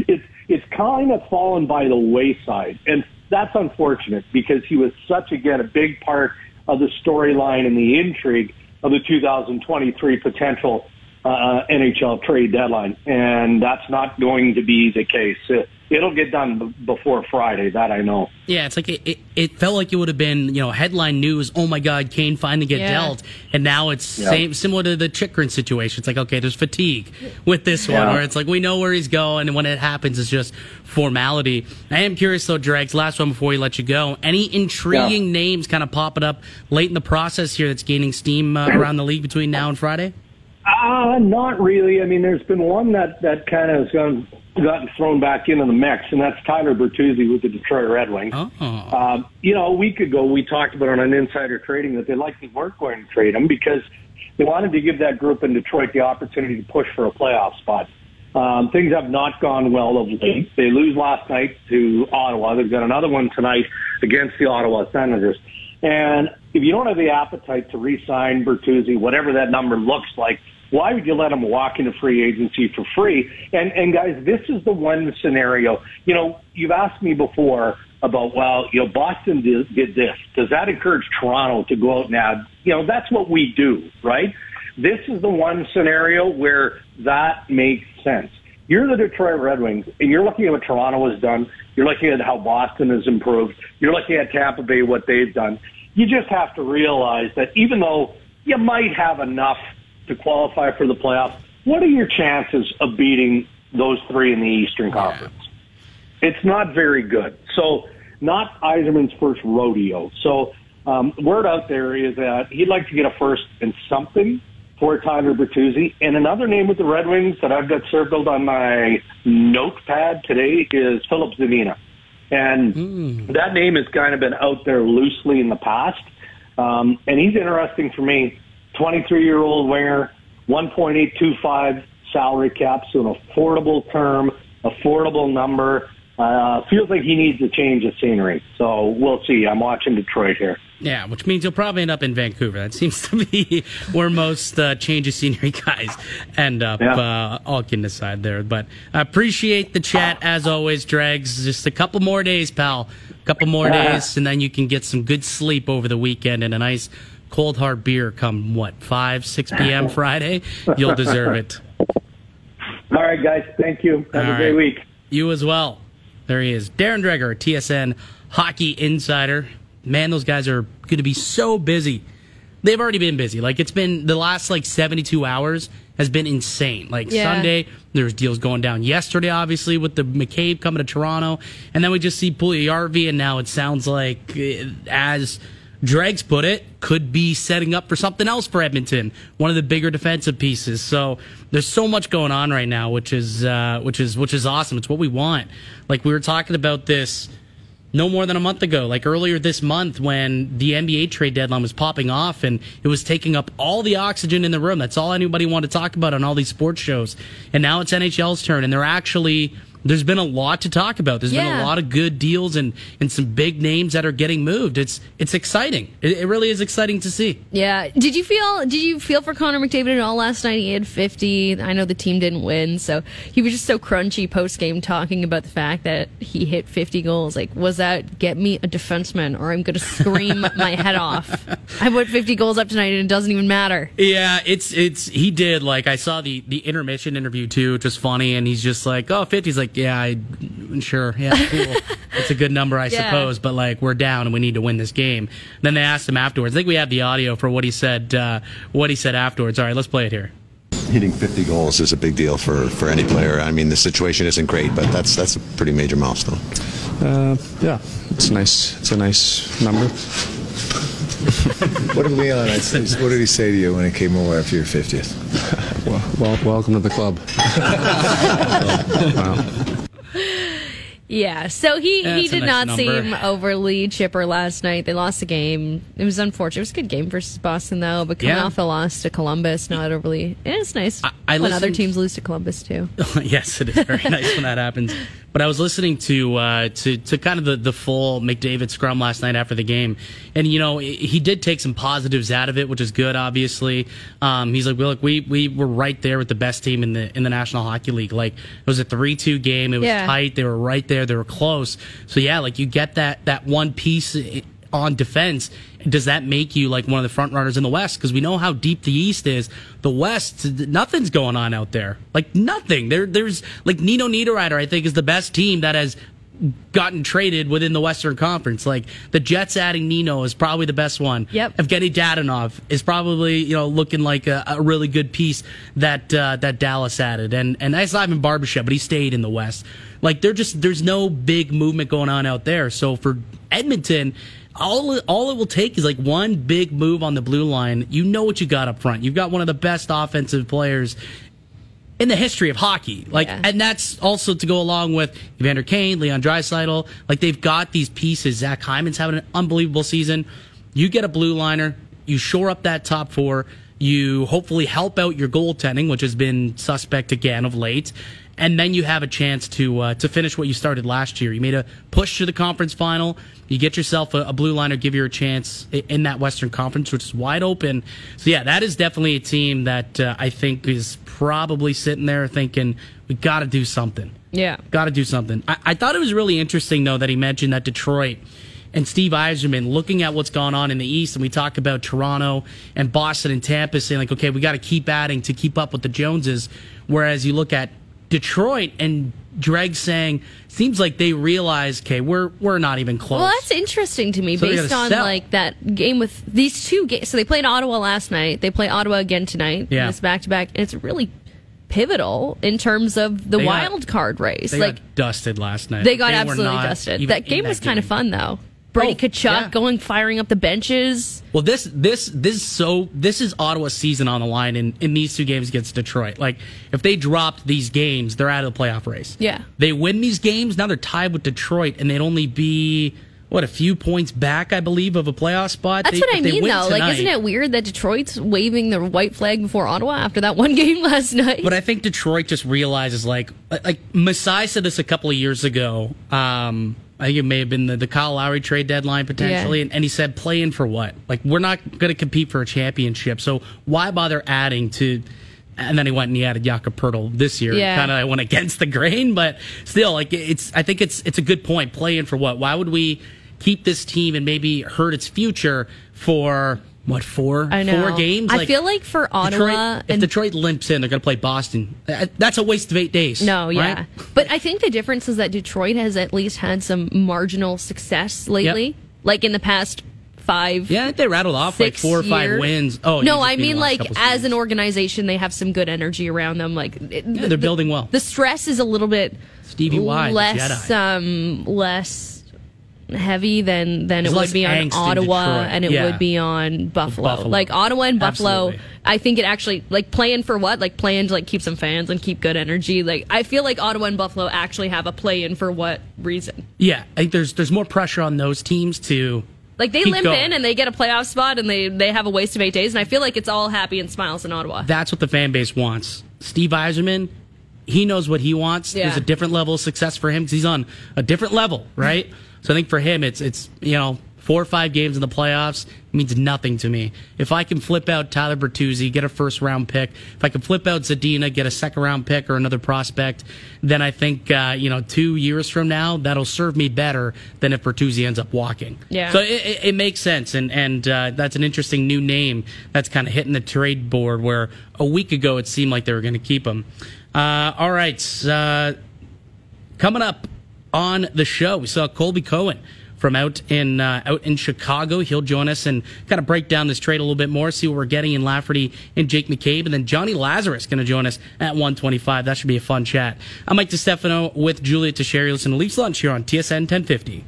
it's it's kind of fallen by the wayside, and that's unfortunate because he was such again a big part of the storyline and the intrigue of the 2023 potential uh, NHL trade deadline, and that's not going to be the case. It'll get done before Friday. That I know. Yeah, it's like it, it, it felt like it would have been you know headline news. Oh my God, Kane finally get Yeah. dealt, and now it's Yeah. same similar to the Chychrun situation. It's like okay, there's fatigue with this one, Yeah. where it's like we know where he's going, and when it happens, it's just formality. I am curious though, Dregs. Last one before we let you go. Any intriguing names kind of popping up late in the process here that's gaining steam uh, around the league between now and Friday? Uh, not really. I mean, there's been one that, that kind of has gone, gotten thrown back into the mix, and that's Tyler Bertuzzi with the Detroit Red Wings. Um, you know, a week ago we talked about on an insider trading that they likely weren't going to trade him because they wanted to give that group in Detroit the opportunity to push for a playoff spot. Um, things have not gone well of late. They lose last night to Ottawa. They've got another one tonight against the Ottawa Senators. And if you don't have the appetite to re-sign Bertuzzi, whatever that number looks like, why would you let him walk into free agency for free? And and guys, this is the one scenario. You know, you've asked me before about well, you know, Boston did, did this. Does that encourage Toronto to go out add? You know, that's what we do, right? This is the one scenario where that makes sense. You're the Detroit Red Wings, and you're looking at what Toronto has done. You're looking at how Boston has improved. You're looking at Tampa Bay, what they've done. You just have to realize that even though you might have enough to qualify for the playoffs, what are your chances of beating those three in the Eastern Conference? It's not very good. So, not Yzerman's first rodeo. So, um, word out there is that he'd like to get a first and something for Tyler Bertuzzi. And another name with the Red Wings that I've got circled on my notepad today is Filip Zadina. And that name has kind of been out there loosely in the past. Um, and he's interesting for me. 23 year old winger, 1.825 salary cap, so an affordable term, affordable number. Uh, feels like he needs a change of scenery. So we'll see. I'm watching Detroit here. Yeah, which means you'll probably end up in Vancouver. That seems to be where most uh, change of scenery guys end up. Yeah. Uh, all kidding aside there, but I appreciate the chat as always, Dregs. Just a couple more days, pal. A couple more days, and then you can get some good sleep over the weekend and a nice cold hard beer come what five six p.m. Friday. You'll deserve it. All right, guys. Thank you. Have All a great right. week. You as well. There he is, Darren Dreger, TSN Hockey Insider. Man, those guys are going to be so busy. They've already been busy. Like it's been the last like 72 hours has been insane. Like Yeah. Sunday, there's deals going down. Yesterday, obviously, with the McCabe coming to Toronto, and then we just see Puljujärvi, and now it sounds like, eh, as Dregs put it, could be setting up for something else for Edmonton, one of the bigger defensive pieces. So there's so much going on right now, which is uh, which is which is awesome. It's what we want. Like we were talking about this no more than a month ago, like earlier this month when the NBA trade deadline was popping off and it was taking up all the oxygen in the room. That's all anybody wanted to talk about on all these sports shows. And now it's NHL's turn and they're actually there's been a lot to talk about. There's been a lot of good deals and, and some big names that are getting moved. It's it's exciting. It, it really is exciting to see. Yeah. Did you feel did you feel for Connor McDavid at all last night? He had 50. I know the team didn't win, so he was just so crunchy post game talking about the fact that he hit 50 goals. Like, was that get me a defenseman or I'm going to scream my head off? I put 50 goals up tonight and it doesn't even matter. Yeah, it's it's he did like I saw the the intermission interview too, which was funny, and he's just like, oh, 50. He's like, yeah, I, sure, yeah, cool. it's a good number, I Yeah. suppose, but like we're down and we need to win this game. Then they asked him afterwards. I think we have the audio for what he said. Uh, what he said afterwards. All right, let's play it here. Hitting 50 goals is a big deal for, for any player. I mean, the situation isn't great, but that's that's a pretty major milestone. Uh, yeah, it's nice. It's a nice number. What did Leon? What did he say to you when he came over after your fiftieth? Well, well welcome to the club. wow. Yeah, so he, Yeah, he did nice not number. seem overly chipper last night. They lost the game. It was unfortunate. It was a good game versus Boston, though, but coming Yeah. off the loss to Columbus, not overly. It's nice I when other teams lose to Columbus, too. yes, it is very nice when that happens. But I was listening to uh, to to kind of the, the full McDavid scrum last night after the game, and you know he did take some positives out of it, which is good. Obviously, um, he's like, well, look, we we were right there with the best team in the in the National Hockey League. Like it was a three two game. It was Yeah. tight. They were right there. They were close. So yeah, like you get that that one piece on defense. Does that make you like one of the front runners in the West? Because we know how deep the East is. The West, nothing's going on out there. Like nothing. There, there's like Nino Niederreiter. I think is the best team that has gotten traded within the Western Conference. Like the Jets adding Nino is probably the best one. Yep. Evgeny Dadonov is probably you know looking like a, a really good piece that uh, that Dallas added, and and I that's not even Barbashev, but he stayed in the West. Like they're just there's no big movement going on out there. So for Edmonton. All, it- all it will take is like one big move on the blue line. You know what you got up front. You've got one of the best offensive players in the history of hockey. Like, Yeah. and that's also to go along with Evander Kane, Leon Draisaitl. Like, they've got these pieces. Zach Hyman's having an unbelievable season. You get a blue liner, you shore up that top four, you hopefully help out your goaltending, which has been suspect again of late. And then you have a chance to uh, to finish what you started last year. You made a push to the conference final. You get yourself a, a blue liner, give you a chance in that Western Conference, which is wide open. So yeah, that is definitely a team that uh, I think is probably sitting there thinking we got to do something. Yeah. Got to do something. I, I thought it was really interesting though that he mentioned that Detroit and Steve Yzerman looking at what's gone on in the East, and we talk about Toronto and Boston and Tampa saying like, okay, we got to keep adding to keep up with the Joneses. Whereas you look at Detroit and Dreg saying, seems like they realize, okay, we're we're not even close. Well, that's interesting to me So based on sell. like that game with these two games. So they played Ottawa last night. They play Ottawa again tonight. Yeah. in This back to back. And it's really pivotal in terms of the They got- wild card race. they like got dusted last night. they got were absolutely dusted. That game was kind of fun though. Brady Oh, Tkachuk yeah. going firing up the benches. Well, this this this so this is Ottawa's season on the line in, in these two games against Detroit. Like if they dropped these games, they're out of the playoff race. Yeah. They win these games, now they're tied with Detroit, and they'd only be what a few points back, I believe, of a playoff spot. That's They- what I mean, though. Like, isn't it weird that Detroit's waving the white flag before Ottawa after that one game last night? But I think Detroit just realizes, like, like Masai said this a couple of years ago. Um, I think it may have been the, the Kyle Lowry trade deadline potentially, Yeah. and, and he said, playing for what? Like, we're not going to compete for a championship, so why bother adding to?" And then he went and he added Jakob Poeltl this year. Yeah. Kind of went against the grain, but still, like, it's. I think it's it's a good point. Playing for what? Why would we keep this team and maybe hurt its future for? What four I know. four games? I feel like for Ottawa Detroit, if Detroit limps in, they're going to play Boston. Uh, That's a waste of eight days. No, yeah. right? But I think the difference is that Detroit has at least had some marginal success lately. Yep. Like in the past five. Yeah, they rattled off like four or five wins. Oh, no, I mean the like as an organization, they have some good energy around them. Like it- Yeah, they're building well. The stress is a little bit Stevie the less um less heavy than than There's it would be on Ottawa and it Yeah. would be on Buffalo. Buffalo. Like Ottawa and Buffalo, Absolutely. I think it actually like playing for what? Like playing to like keep some fans and keep good energy. Like I feel like Ottawa and Buffalo actually have a play in for what reason? Yeah, I think there's there's more pressure on those teams to Like they limp going. in and they get a playoff spot and they they have a waste of eight days and I feel like it's all happy and smiles in Ottawa. That's what the fan base wants. Steve Yzerman, he knows what he wants. Yeah. There's a different level of success for him because he's on a different level, right? So I think for him, it's it's you know four or five games in the playoffs means nothing to me. If I can flip out Tyler Bertuzzi, get a first round pick, if I can flip out Zadina, get a second round pick or another prospect, then I think uh, you know two years from now that'll serve me better than if Bertuzzi ends up walking. Yeah. So it, it, it makes sense, and and uh, that's an interesting new name that's kind of hitting the trade board. Where a week ago it seemed like they were going to keep him. Uh, all right, uh, coming up on the show, we saw Colby Cohen from out in uh, out in Chicago. He'll join us and kind of break down this trade a little bit more, see what we're getting in Lafferty and Jake McCabe, and then Johnny Lazarus going to join us at 125. That should be a fun chat. I'm Mike DeStefano with Julia Teixeira. Listen to Leafs Lunch here on TSN 1050.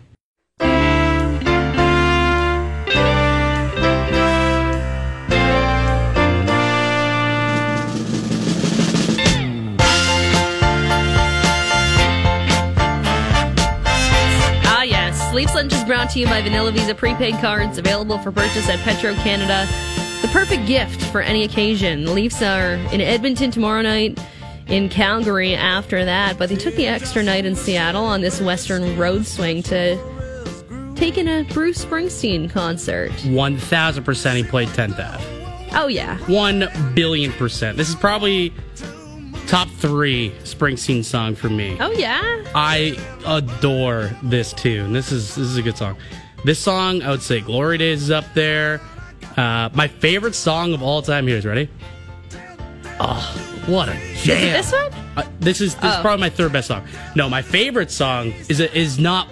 Leafs Lunch is brought to you by Vanilla Visa prepaid cards available for purchase at Petro Canada. The perfect gift for any occasion. Leafs are in Edmonton tomorrow night, in Calgary after that, but they took the extra night in Seattle on this Western road swing to take in a Bruce Springsteen concert. 1000% he played 10th Ave. Oh, yeah. 1 billion percent. This is probably top three Springsteen song for me. Oh, yeah. I adore this tune. This is this is a good song. This song, I would say, "Glory Days" is up there. Uh, my favorite song of all time. Here's ready. Oh, what a jam! Is this one? Uh, this is this is Oh. probably my third best song. No, my favorite song is is not.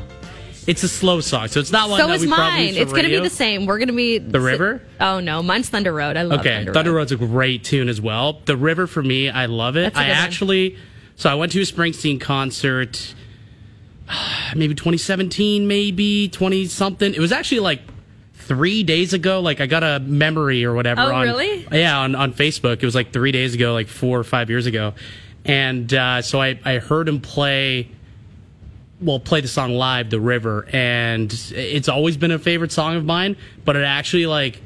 It's a slow song, so it's not one So that is mine. It's going to be the same. We're going to be. The River? Oh, no. Mine's Thunder Road. I love Okay, Thunder, Thunder Road. Road's a great tune as well. The River for me, I love it. I good one. actually, so I went to a Springsteen concert, maybe 2017, maybe 20 something. It was actually like three days ago. Like I got a memory or whatever. Oh, on, really? Yeah, on, on Facebook. It was like three days ago, like four or five years ago. And uh, so I, I heard him play well play the song live the river and it's always been a favorite song of mine but it actually like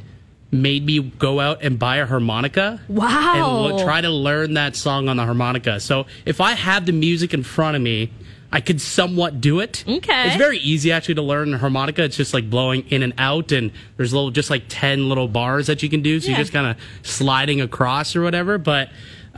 made me go out and buy a harmonica Wow. and try to learn that song on the harmonica so if i have the music in front of me i could somewhat do it Okay. it's very easy actually to learn the harmonica it's just like blowing in and out and there's little just like 10 little bars that you can do so Yeah. you're just kind of sliding across or whatever but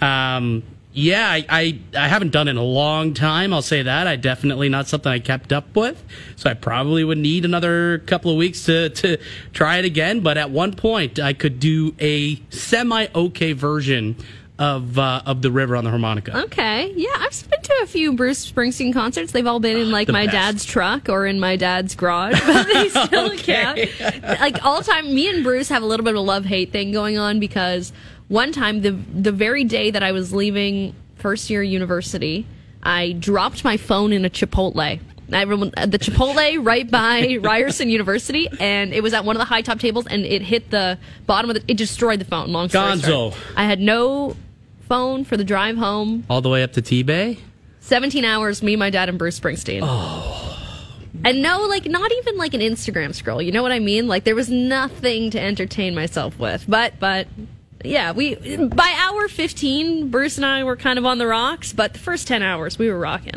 um yeah, I, I I haven't done it in a long time. I'll say that. I definitely not something I kept up with. So I probably would need another couple of weeks to to try it again. But at one point, I could do a semi okay version of uh, of the river on the harmonica. Okay. Yeah, I've been to a few Bruce Springsteen concerts. They've all been in like The my best. dad's truck or in my dad's garage, but they still count. Like all time, me and Bruce have a little bit of a love hate thing going on because one time, the the very day that I was leaving first year university, I dropped my phone in a Chipotle. I remember uh, the Chipotle right by Ryerson University, and it was at one of the high top tables, and it hit the bottom of the. It destroyed the phone. Long story Gonzo. short. I had no phone for the drive home. All the way up to T Bay. 17 hours, me, my dad, and Bruce Springsteen. Oh. And no, like, not even like an Instagram scroll. You know what I mean? Like, there was nothing to entertain myself with. But, but, yeah, we, by hour 15, Bruce and I were kind of on the rocks, but the first 10 hours, we were rocking.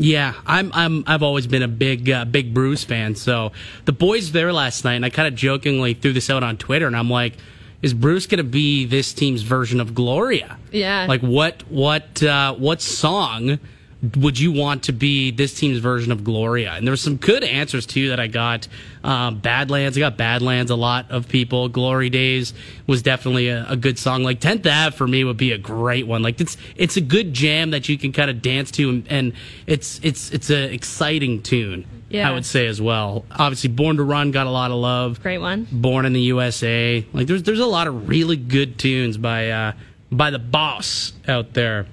Yeah, I'm I'm I've always been a big uh, big Bruce fan. So the boys there last night, and I kind of jokingly threw this out on Twitter, and I'm like, is Bruce going to be this team's version of Gloria? Yeah. Like what what uh, what song would you want to be this team's version of Gloria? And there were some good answers too that I got. Um, Badlands, I got Badlands. A lot of people. Glory Days was definitely a, a good song. Like Tenth Ave for me would be a great one. Like it's it's a good jam that you can kind of dance to, and, and it's it's it's an exciting tune. Yeah. I would say as well. Obviously, Born to Run got a lot of love. Great one. Born in the USA. Like there's there's a lot of really good tunes by uh, by the boss out there.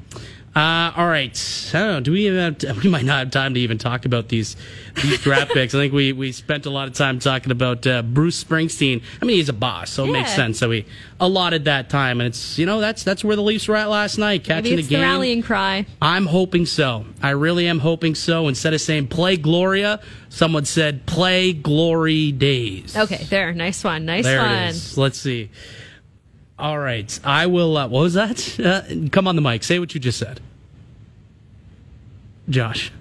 Uh, all right. I don't know. Do we have we might not have time to even talk about these these draft picks. I think we, we spent a lot of time talking about uh, Bruce Springsteen. I mean, he's a boss, so it makes sense. So we allotted that time, and it's you know that's that's where the Leafs were at last night, catching the the game. rallying cry. I'm hoping so. I really am hoping so. Instead of saying play Gloria, someone said play Glory Days. Okay, there. Nice one. Nice There one. Let's see. All right. I will. Uh, what was that? Uh, come on the mic. Say what you just said. Josh.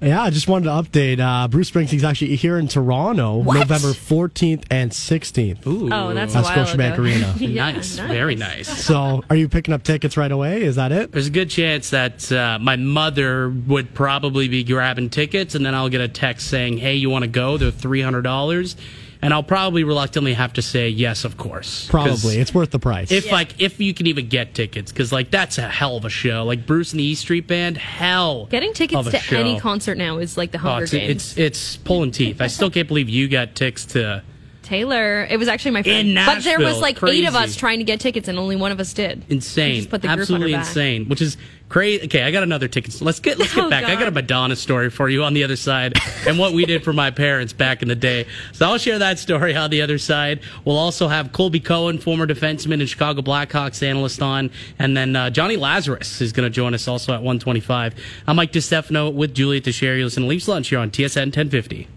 Yeah, I just wanted to update. Uh, Bruce Springsteen's actually here in Toronto, What? November 14th and 16th. Ooh. Oh, that's a At Scotiabank. Arena. Yeah, nice. Very nice. So, are you picking up tickets right away? Is that it? There's a good chance that uh, my mother would probably be grabbing tickets, and then I'll get a text saying, "Hey, you want to go? They're three hundred dollars," and I'll probably reluctantly have to say yes, of course. Probably. It's worth the price. If like if you can even get tickets, because like that's a hell of a show. Like Bruce and the E Street Band, hell. Getting tickets of a to show. any concert now is like the Oh, Hunger it's, Games. it's it's pulling teeth. I still can't believe you got tickets to. Taylor. It was actually my friend. In but there was Nashville. like eight of us trying to get tickets, and only one of us did. Insane, Just put the group on absolutely her back. insane. Which is crazy. Okay, I got another ticket. Let's get let's get Oh, back. I got a Madonna story for you on the other side, and what we did for my parents back in the day. So I'll share that story on the other side. We'll also have Colby Cohen, former defenseman and Chicago Blackhawks analyst, on, and then uh, Johnny Lazarus is going to join us also at 125. I'm Mike DeStefano with Juliet Teixeira. You listen to Leafs Lunch here on TSN 1050.